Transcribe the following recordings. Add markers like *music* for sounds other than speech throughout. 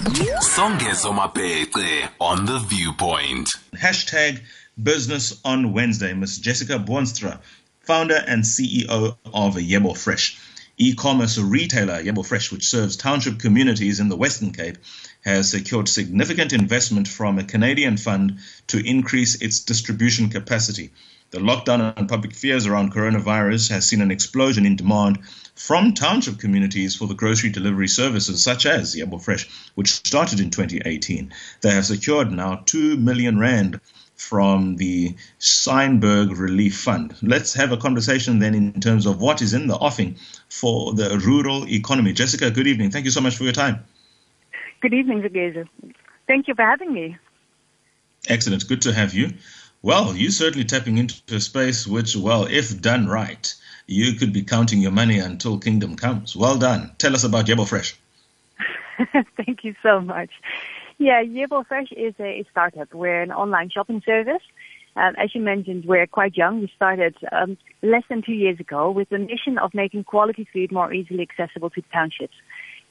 Songezo Mapete on The Viewpoint. Hashtag Business on Wednesday. Miss Jessica Boonstra, founder and CEO of Yebo Fresh. E-commerce retailer Yebo Fresh, which serves township communities in the Western Cape, has secured significant investment from a Canadian fund to increase its distribution capacity. The lockdown and public fears around coronavirus has seen an explosion in demand from township communities for the grocery delivery services such as Yebo Fresh, which started in 2018. They have secured now 2 million rand from the Scheinberg Relief Fund. Let's have a conversation then in terms of what is in the offing for the rural economy. Jessica, good evening. Thank you so much for your time. Good evening, Zageza. Thank you for having me. Excellent. Good to have you. Well, you're certainly tapping into a space which, well, if done right, you could be counting your money until kingdom comes. Well done. Tell us about Yebo Fresh. *laughs* Thank you so much. Yeah, Yebo Fresh is a startup. We're an online shopping service. Um, as you mentioned, we're quite young. We started um, less than two years ago with the mission of making quality food more easily accessible to townships.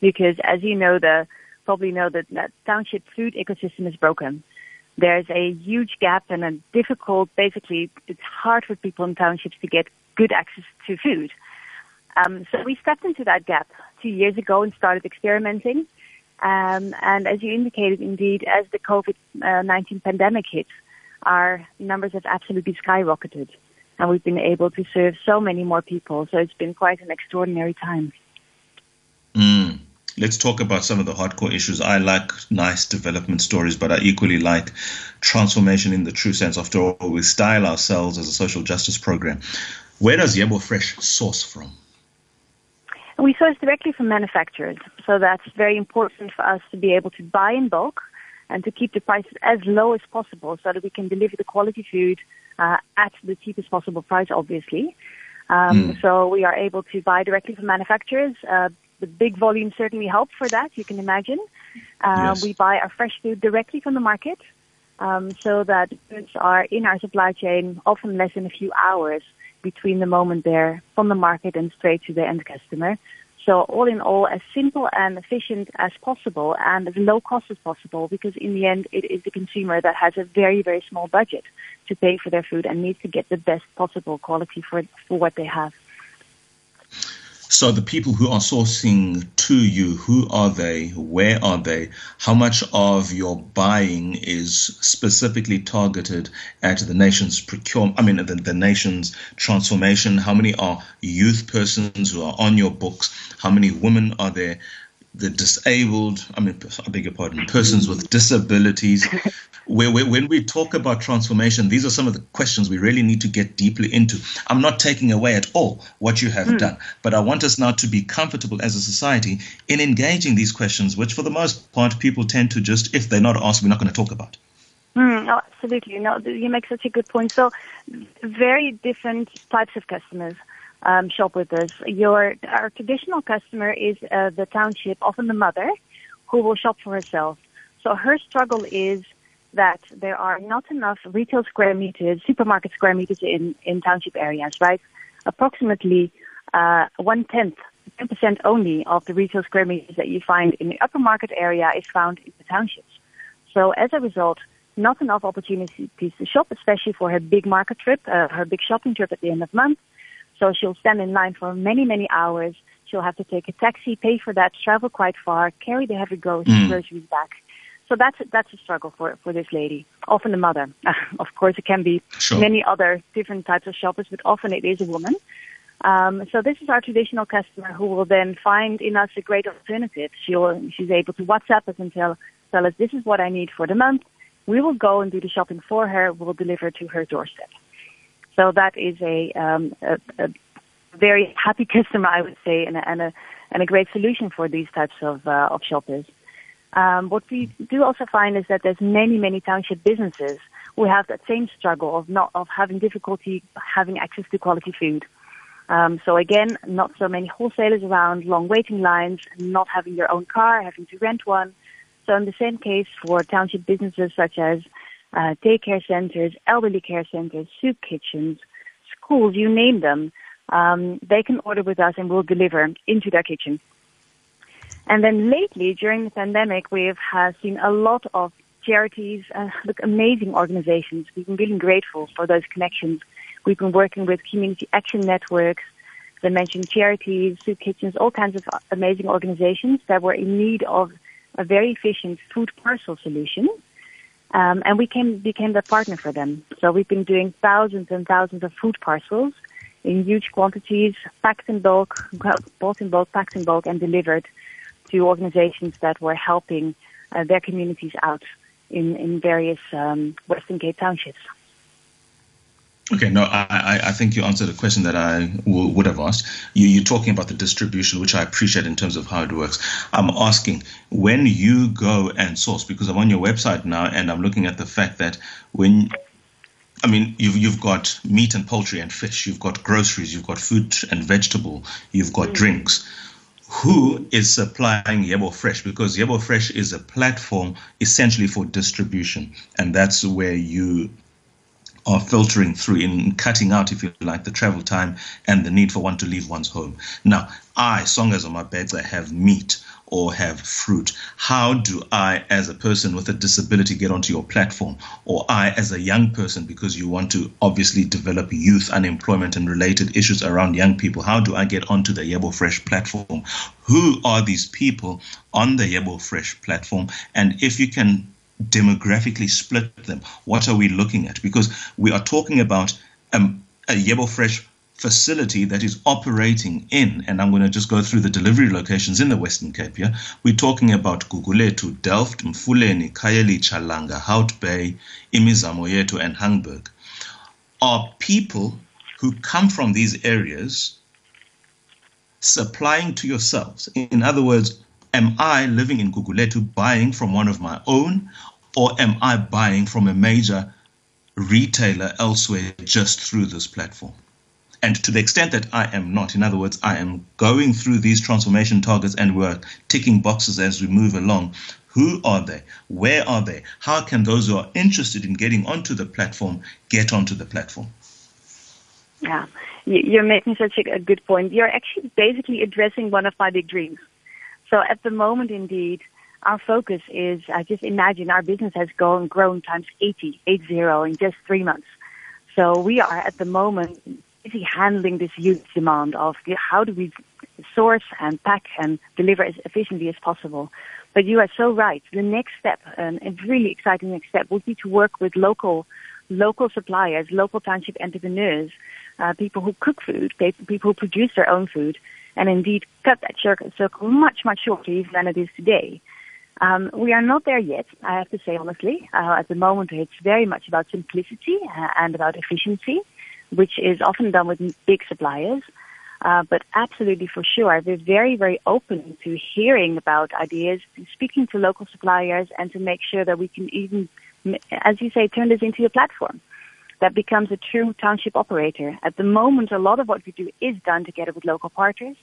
Because as you know, the probably know that, that township food ecosystem is broken there's a huge gap and a difficult, basically, it's hard for people in townships to get good access to food. Um, so we stepped into that gap two years ago and started experimenting. Um, and as you indicated, indeed, as the COVID-19 pandemic hit, our numbers have absolutely skyrocketed. And we've been able to serve so many more people. So it's been quite an extraordinary time. Mm let's talk about some of the hardcore issues. I like nice development stories, but I equally like transformation in the true sense. After all, we style ourselves as a social justice program. Where does Yebo Fresh source from? We source directly from manufacturers, so that's very important for us to be able to buy in bulk and to keep the prices as low as possible so that we can deliver the quality food uh, at the cheapest possible price, obviously. Um, mm. So we are able to buy directly from manufacturers, uh, the big volume certainly help for that, you can imagine. Uh, yes. We buy our fresh food directly from the market um, so that goods are in our supply chain often less than a few hours between the moment they're from the market and straight to the end customer. So all in all, as simple and efficient as possible and as low cost as possible because in the end it is the consumer that has a very, very small budget to pay for their food and needs to get the best possible quality for, for what they have. So the people who are sourcing to you, who are they? Where are they? How much of your buying is specifically targeted at the nation's procurement? I mean, the, the nation's transformation. How many are youth persons who are on your books? How many women are there? The disabled, I mean, I beg your pardon, persons with disabilities. *laughs* where, where, when we talk about transformation, these are some of the questions we really need to get deeply into. I'm not taking away at all what you have mm. done, but I want us now to be comfortable as a society in engaging these questions, which for the most part people tend to just, if they're not asked, we're not going to talk about. Mm, oh, absolutely. No, you make such a good point. So, very different types of customers um, shop with us. Your our traditional customer is uh, the township, often the mother, who will shop for herself. So her struggle is that there are not enough retail square meters, supermarket square meters in in township areas. Right, approximately uh, one tenth. 10% only of the retail square meters that you find in the upper market area is found in the townships. So as a result, not enough opportunities to shop, especially for her big market trip, uh, her big shopping trip at the end of the month. So she'll stand in line for many, many hours. She'll have to take a taxi, pay for that, travel quite far, carry the heavy mm. groceries back. So that's that's a struggle for for this lady. Often the mother. *laughs* of course, it can be sure. many other different types of shoppers, but often it is a woman. Um, so this is our traditional customer who will then find in us a great alternative. She'll she's able to WhatsApp us and tell tell us this is what I need for the month. We will go and do the shopping for her. We'll deliver to her doorstep. So that is a, um, a, a very happy customer, I would say, and a, and a, and a great solution for these types of, uh, of shoppers. Um, what we do also find is that there's many, many township businesses who have that same struggle of not of having difficulty having access to quality food. Um, so again, not so many wholesalers around, long waiting lines, not having your own car, having to rent one. So in the same case for township businesses such as uh, daycare centers, elderly care centers, soup kitchens, schools, you name them. Um, they can order with us and we'll deliver into their kitchen. And then lately, during the pandemic, we've uh, seen a lot of charities, uh, look, amazing organizations. We've been really grateful for those connections. We've been working with community action networks, I mentioned, charities, soup kitchens, all kinds of amazing organizations that were in need of a very efficient food parcel solution. Um, and we came, became the partner for them. So we've been doing thousands and thousands of food parcels in huge quantities, packed in bulk, bought in bulk, packed in bulk, and delivered to organizations that were helping uh, their communities out in, in various um, Western Cape townships. Okay, no, I, I think you answered a question that I w- would have asked. You, you're talking about the distribution, which I appreciate in terms of how it works. I'm asking when you go and source, because I'm on your website now and I'm looking at the fact that when I mean, you've you've got meat and poultry and fish, you've got groceries, you've got food and vegetable, you've got mm. drinks. Who is supplying Yebo Fresh? Because Yebo Fresh is a platform essentially for distribution, and that's where you are filtering through in cutting out, if you like, the travel time and the need for one to leave one's home. Now, I, Songezo on my beds, I have meat or have fruit. How do I, as a person with a disability, get onto your platform? Or I, as a young person, because you want to obviously develop youth unemployment and related issues around young people, how do I get onto the Yebo Fresh platform? Who are these people on the Yebo Fresh platform? And if you can demographically split them? What are we looking at? Because we are talking about um, a Yebo Fresh facility that is operating in, and I'm going to just go through the delivery locations in the Western Cape here. We're talking about Gugulethu, Delft, Mfuleni, Khayelitsha, Chalanga, Hout Bay, Imizamo Yethu, and Hangberg. Are people who come from these areas supplying to yourselves? In other words, am I living in Gugulethu buying from one of my own, or am I buying from a major retailer elsewhere just through this platform? And to the extent that I am not, in other words, I am going through these transformation targets and we're ticking boxes as we move along. Who are they? Where are they? How can those who are interested in getting onto the platform get onto the platform? Yeah, you're making such a good point. You're actually basically addressing one of my big dreams. So at the moment, indeed, our focus is, I just imagine our business has grown, grown times 80, 80 in just three months. So we are at the moment busy handling this huge demand of how do we source and pack and deliver as efficiently as possible. But you are so right. The next step, a really exciting next step, would be to work with local, local suppliers, local township entrepreneurs, uh, people who cook food, people who produce their own food, and indeed cut that circle much, much shorter than it is today. Um, we are not there yet, I have to say honestly. Uh, at the moment, it's very much about simplicity uh, and about efficiency, which is often done with big suppliers. Uh, but absolutely for sure, we're very, very open to hearing about ideas, speaking to local suppliers, and to make sure that we can even, as you say, turn this into a platform that becomes a true township operator. At the moment, a lot of what we do is done together with local partners.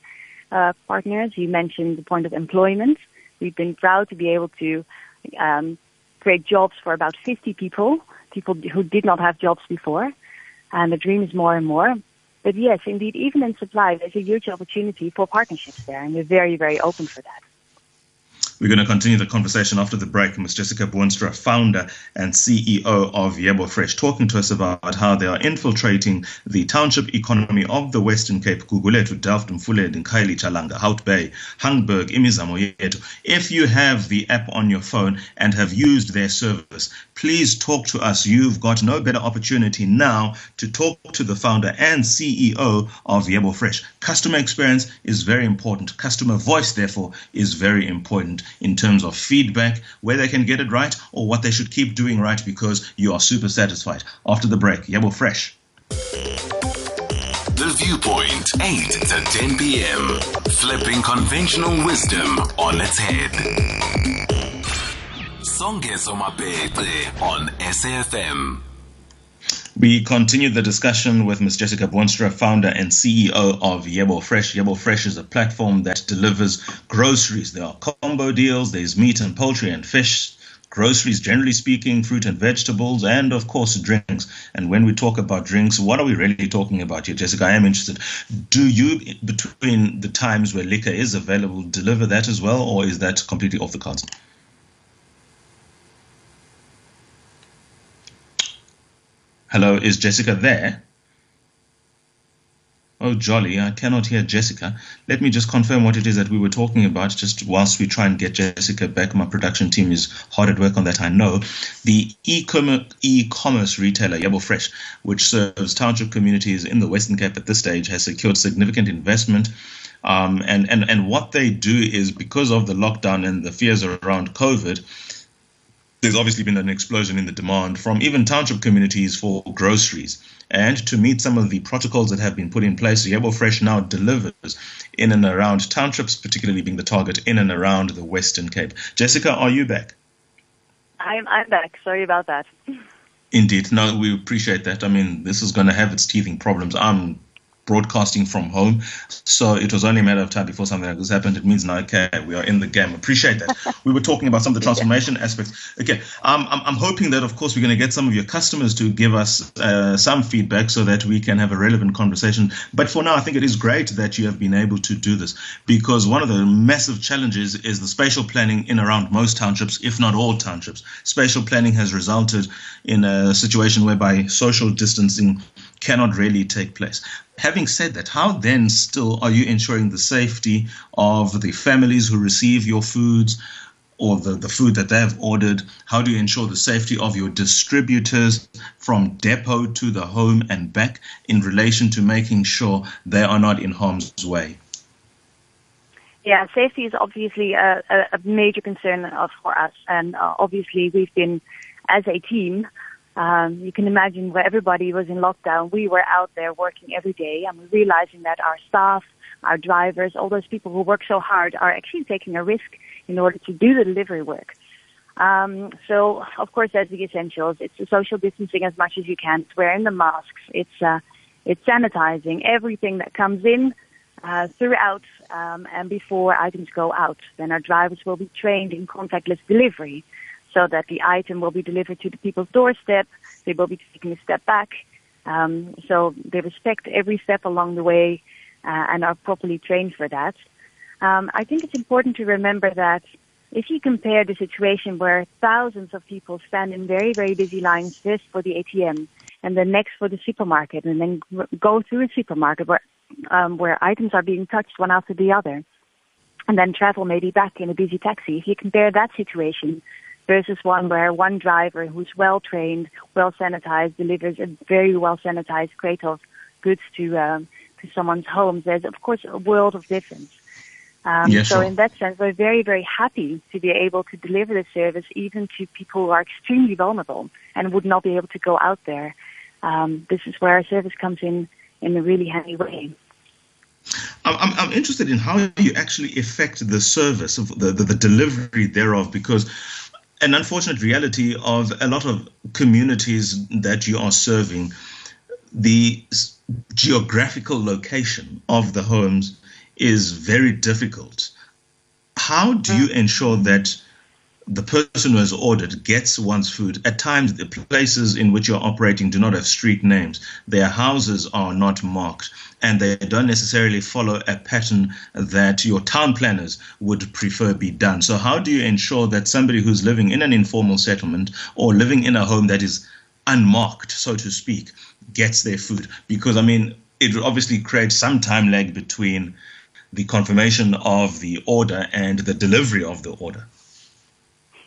Uh, partners, you mentioned the point of employment. We've been proud to be able to um, create jobs for about 50 people, people who did not have jobs before. And the dream is more and more. But yes, indeed, even in supply, there's a huge opportunity for partnerships there, and we're very, very open for that. We're going to continue the conversation after the break. Ms. Jessica Boonstra, founder and CEO of Yebo Fresh, talking to us about how they are infiltrating the township economy of the Western Cape, Gugulethu, Delft, Mfuleni, Khayelitsha, Langa, Hout Bay, Hangberg, Imizamo. If you have the app on your phone and have used their service, please talk to us. You've got no better opportunity now to talk to the founder and CEO of Yebo Fresh. Customer experience is very important. Customer voice, therefore, is very important in terms of feedback, where they can get it right or what they should keep doing right because you are super satisfied. After the break, Yebo Fresh. The Viewpoint, 8 to 10 p.m. Flipping conventional wisdom on its head. Songezo Mapete on SAFM. We continue the discussion with Ms. Jessica Boonstra, founder and CEO of Yebo Fresh. Yebo Fresh is a platform that delivers groceries. There are combo deals, there's meat and poultry and fish, groceries, generally speaking, fruit and vegetables, and of course, drinks. And when we talk about drinks, what are we really talking about here, Jessica? I am interested. Do you, between the times where liquor is available, deliver that as well, or is that completely off the cards? Hello, is Jessica there? Oh, jolly, I cannot hear Jessica. Let me just confirm what it is that we were talking about, just whilst we try and get Jessica back. My production team is hard at work on that, I know. The e-commerce retailer, Yebo Fresh, which serves township communities in the Western Cape at this stage, has secured significant investment. Um, and, and, and what they do is because of the lockdown and the fears around COVID, there's obviously been an explosion in the demand from even township communities for groceries. And to meet some of the protocols that have been put in place, Yebo Fresh now delivers in and around townships, particularly being the target in and around the Western Cape. Jessica, are you back? I'm, I'm back. Sorry about that. Indeed. No, we appreciate that. I mean, this is going to have its teething problems. I'm broadcasting from home. So it was only a matter of time before something like this happened. It means now, okay, we are in the game. Appreciate that. *laughs* we were talking about some of the transformation aspects. Okay, um, I'm, I'm hoping that, of course, we're going to get some of your customers to give us uh, some feedback so that we can have a relevant conversation. But for now, I think it is great that you have been able to do this because one of the massive challenges is the spatial planning in around most townships, if not all townships. Spatial planning has resulted in a situation whereby social distancing cannot really take place. Having said that, how then still are you ensuring the safety of the families who receive your foods or the, the food that they have ordered? How do you ensure the safety of your distributors from depot to the home and back in relation to making sure they are not in harm's way? Yeah, safety is obviously a, a major concern for us, and uh, obviously we've been, as a team, um, you can imagine where everybody was in lockdown. We were out there working every day and realizing that our staff, our drivers, all those people who work so hard are actually taking a risk in order to do the delivery work. Um, so, of course, that's the essentials. It's the social distancing as much as you can. It's wearing the masks. It's, uh, it's sanitizing everything that comes in uh, throughout um, and before items go out. Then our drivers will be trained in contactless delivery so that the item will be delivered to the people's doorstep. They will be taking a step back. Um, so they respect every step along the way uh, and are properly trained for that. Um, I think it's important to remember that if you compare the situation where thousands of people stand in very, very busy lines just for the ATM and then next for the supermarket and then go through a supermarket where, um, where items are being touched one after the other and then travel maybe back in a busy taxi. If you compare that situation versus one where one driver who's well trained, well sanitized, delivers a very well sanitized crate of goods to um, to someone's home. There's of course a world of difference. Um, yes, so sure. in that sense, we're very, very happy to be able to deliver the service even to people who are extremely vulnerable and would not be able to go out there. Um, this is where our service comes in in a really handy way. I'm, I'm interested in how you actually affect the service of the, the, the delivery thereof because an unfortunate reality of a lot of communities that you are serving, the geographical location of the homes is very difficult. How do you mm. ensure that the person who has ordered gets one's food? At times, the places in which you're operating do not have street names, their houses are not marked and they don't necessarily follow a pattern that your town planners would prefer be done. So, how do you ensure that somebody who's living in an informal settlement or living in a home that is unmarked, so to speak, gets their food? Because, I mean, it obviously creates some time lag between the confirmation of the order and the delivery of the order.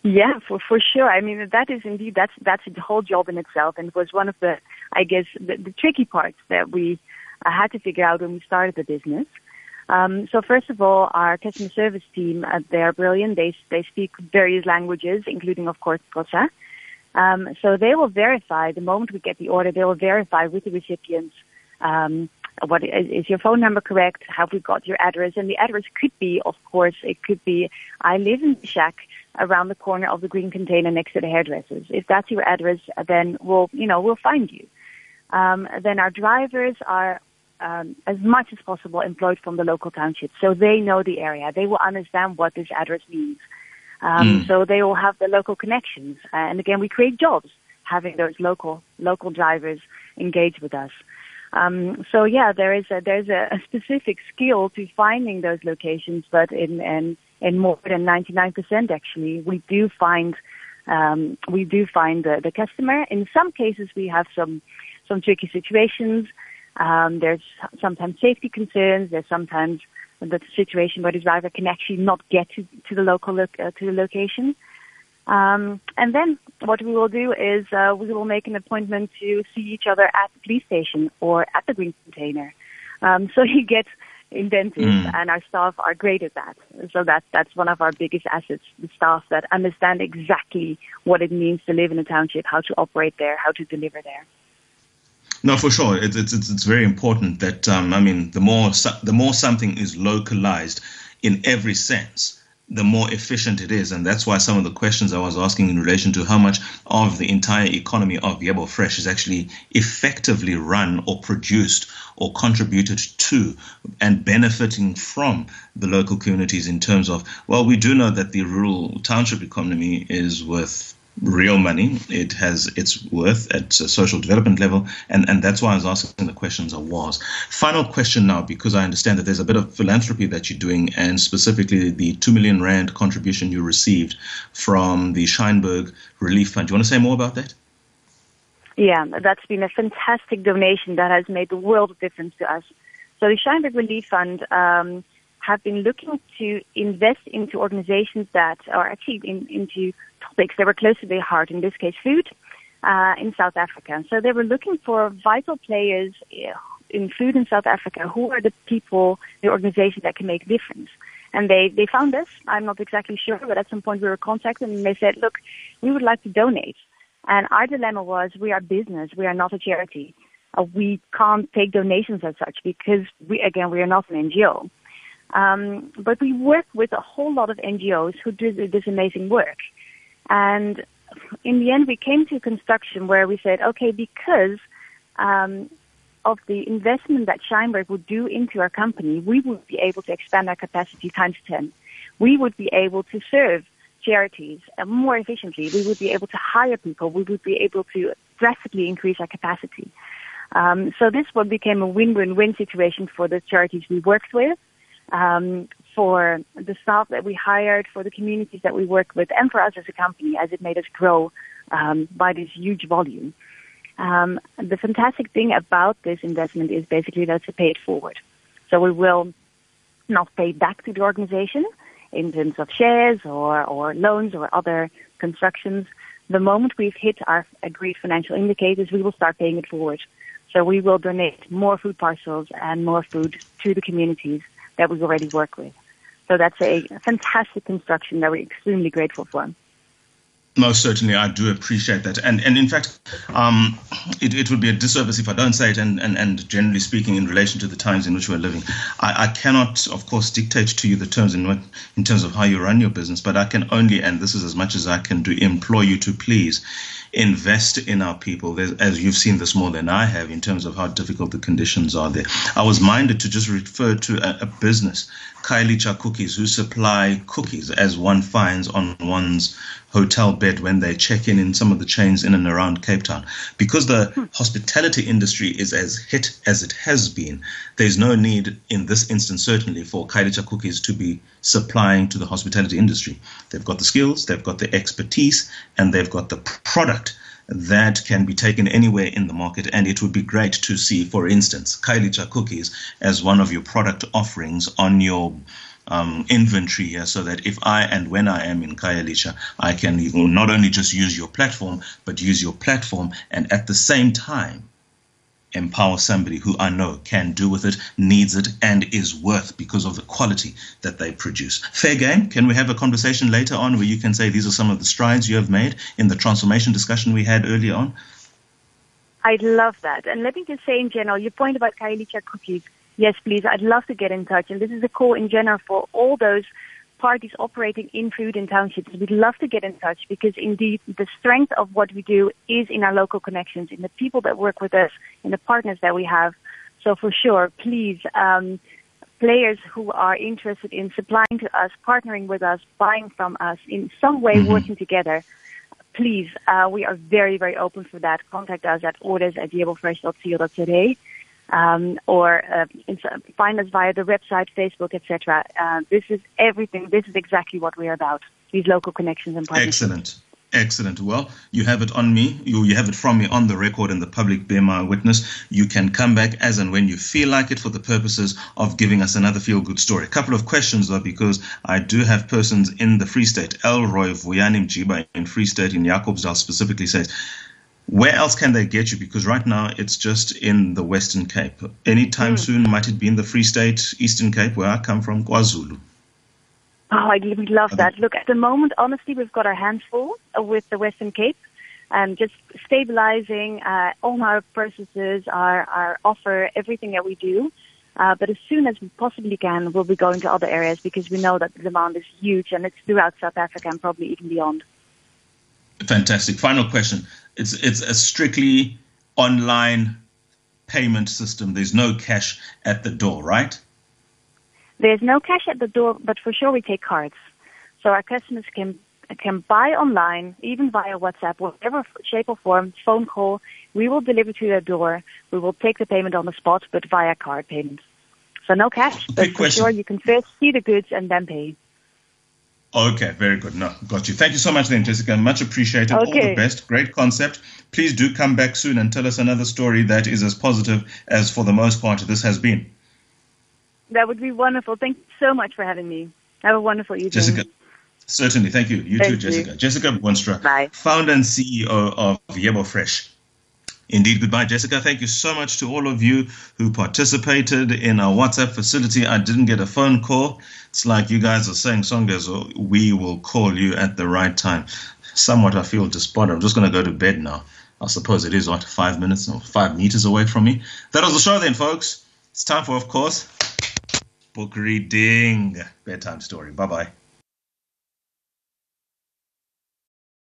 Yeah, for for sure. I mean, that is indeed that's that's a whole job in itself, and it was one of the, I guess, the, the tricky parts that we I had to figure out when we started the business. Um, so first of all, our customer service team, uh, they are brilliant. They, they speak various languages, including, of course, Xhosa. Um, so they will verify the moment we get the order. They will verify with the recipients um, what is, is your phone number correct? Have we got your address? And the address could be, of course, it could be I live in the shack around the corner of the green container next to the hairdressers. If that's your address, then we'll you know we'll find you. Um, then our drivers are um, as much as possible employed from the local township, so they know the area. They will understand what this address means. Um, mm. So they all have the local connections. And again, we create jobs having those local, local drivers engage with us. Um, so yeah, there is a, there's a, a, specific skill to finding those locations, but in, in, in more than 99% actually, we do find, um, we do find the, the customer. In some cases, we have some, some tricky situations. Um, there's sometimes safety concerns. There's sometimes the situation where the driver can actually not get to, to the local, lo- uh, to the location. Um, and then what we will do is uh, we will make an appointment to see each other at the police station or at the green container. Um, so you get inventive, mm. and our staff are great at that. So that that's one of our biggest assets: the staff that understand exactly what it means to live in a township, how to operate there, how to deliver there. No, for sure, it's it's it's very important that um, I mean the more the more something is localized in every sense the more efficient it is. And that's why some of the questions I was asking in relation to how much of the entire economy of Yebo Fresh is actually effectively run or produced or contributed to and benefiting from the local communities in terms of, well, we do know that the rural township economy is worth real money. It has its worth at a social development level, and, and that's why I was asking the questions I was. Final question now, because I understand that there's a bit of philanthropy that you're doing, and specifically the two million rand contribution you received from the Scheinberg Relief Fund. Do you want to say more about that? Yeah, that's been a fantastic donation that has made the world of difference to us. So the Scheinberg Relief Fund. Um, have been looking to invest into organizations that are actually in, into topics that were close to their heart, in this case food, uh, in South Africa. So they were looking for vital players uh, in food in South Africa. Who are the people, the organizations that can make a difference? And they, they found us. I'm not exactly sure, but at some point we were contacted and they said, look, we would like to donate. And our dilemma was we are business. We are not a charity. Uh, we can't take donations as such because we, again, we are not an NGO. Um, but we work with a whole lot of NGOs who do this amazing work. And in the end, we came to construction where we said, okay, because um, of the investment that Scheinberg would do into our company, we would be able to expand our capacity times 10. We would be able to serve charities more efficiently. We would be able to hire people. We would be able to drastically increase our capacity. Um, so this one became a win-win-win situation for the charities we worked with um, for the staff that we hired, for the communities that we work with, and for us as a company, as it made us grow um, by this huge volume. Um, the fantastic thing about this investment is basically that to pay it forward. So we will not pay back to the organization in terms of shares or, or loans or other constructions. The moment we've hit our agreed financial indicators, we will start paying it forward. So we will donate more food parcels and more food to the communities that we already work with. So that's a fantastic construction that we're extremely grateful for. Most certainly, I do appreciate that, and and in fact, um, it, it would be a disservice if I don't say it. And, and, and generally speaking, in relation to the times in which we're living, I, I cannot, of course, dictate to you the terms in what in terms of how you run your business. But I can only, and this is as much as I can do, implore you to please invest in our people. As you've seen this more than I have in terms of how difficult the conditions are there. I was minded to just refer to a, a business, Khayelitsha Cookies, who supply cookies as one finds on one's hotel bed when they check in in some of the chains in and around Cape Town. Because the hmm. hospitality industry is as hit as it has been, there's no need in this instance, certainly, for Khayelitsha Cookies to be supplying to the hospitality industry. They've got the skills, they've got the expertise, and they've got the product that can be taken anywhere in the market. And it would be great to see, for instance, Khayelitsha Cookies as one of your product offerings on your um, inventory here so that if I and when I am in Khayelitsha, I can not only just use your platform, but use your platform and at the same time empower somebody who I know can do with it, needs it, and is worth because of the quality that they produce. Fair game. Can we have a conversation later on where you can say these are some of the strides you have made in the transformation discussion we had earlier on? I'd love that. And let me just say in general, your point about Khayelitsha cookies yes, please, I'd love to get in touch. And this is a call in general for all those parties operating in food and townships. We'd love to get in touch because indeed the strength of what we do is in our local connections, in the people that work with us, in the partners that we have. So for sure, please, um, players who are interested in supplying to us, partnering with us, buying from us, in some way Mm-hmm. working together, please, uh, we are very, very open for that. Contact us at orders at yebofresh.co.za. Um, or uh, find us via the website, Facebook, etc. Uh, this is everything. This is exactly what we are about. These local connections and partnerships. Excellent. Excellent. Well, you have it on me. You, you have it from me on the record and the public bear my witness. You can come back as and when you feel like it for the purposes of giving us another feel good story. A couple of questions though, because I do have persons in the Free State. Elroy Vuyanim Jiba in Free State in Jacobsdal specifically says, where else can they get you? Because right now it's just in the Western Cape. Anytime soon, might it be in the Free State, Eastern Cape, where I come from, KwaZulu? Oh, I love that. Look, at the moment, honestly, we've got our hands full with the Western Cape. Um, just stabilizing uh, all our processes, our, our offer, everything that we do. Uh, but as soon as we possibly can, we'll be going to other areas because we know that the demand is huge and it's throughout South Africa and probably even beyond. Fantastic. Final question. It's it's a strictly online payment system. There's no cash at the door, right? There's no cash at the door, but for sure we take cards. So our customers can can buy online, even via WhatsApp, whatever shape or form, phone call. We will deliver to their door. We will take the payment on the spot, but via card payment. So no cash, but Quick for question. sure you can first see the goods and then pay. Okay, very good. No, got you. Thank you so much, then, Jessica. Much appreciated. All the best. Great concept. Please do come back soon and tell us another story that is as positive as, for the most part, this has been. That would be wonderful. Thank you so much for having me. Have a wonderful evening. Jessica, certainly. Thank you. You too, Thank you. Jessica. Jessica Boonstra, Bye. founder and CEO of Yebo Fresh. Indeed, goodbye, Jessica. Thank you so much to all of you who participated in our WhatsApp facility. I didn't get a phone call. It's like you guys are saying, Songezo, we will call you at the right time. Somewhat, I feel despondent. I'm just going to go to bed now. I suppose it is, what, five minutes or five meters away from me? That was the show then, folks. It's time for, of course, book reading. Bedtime story. Bye bye.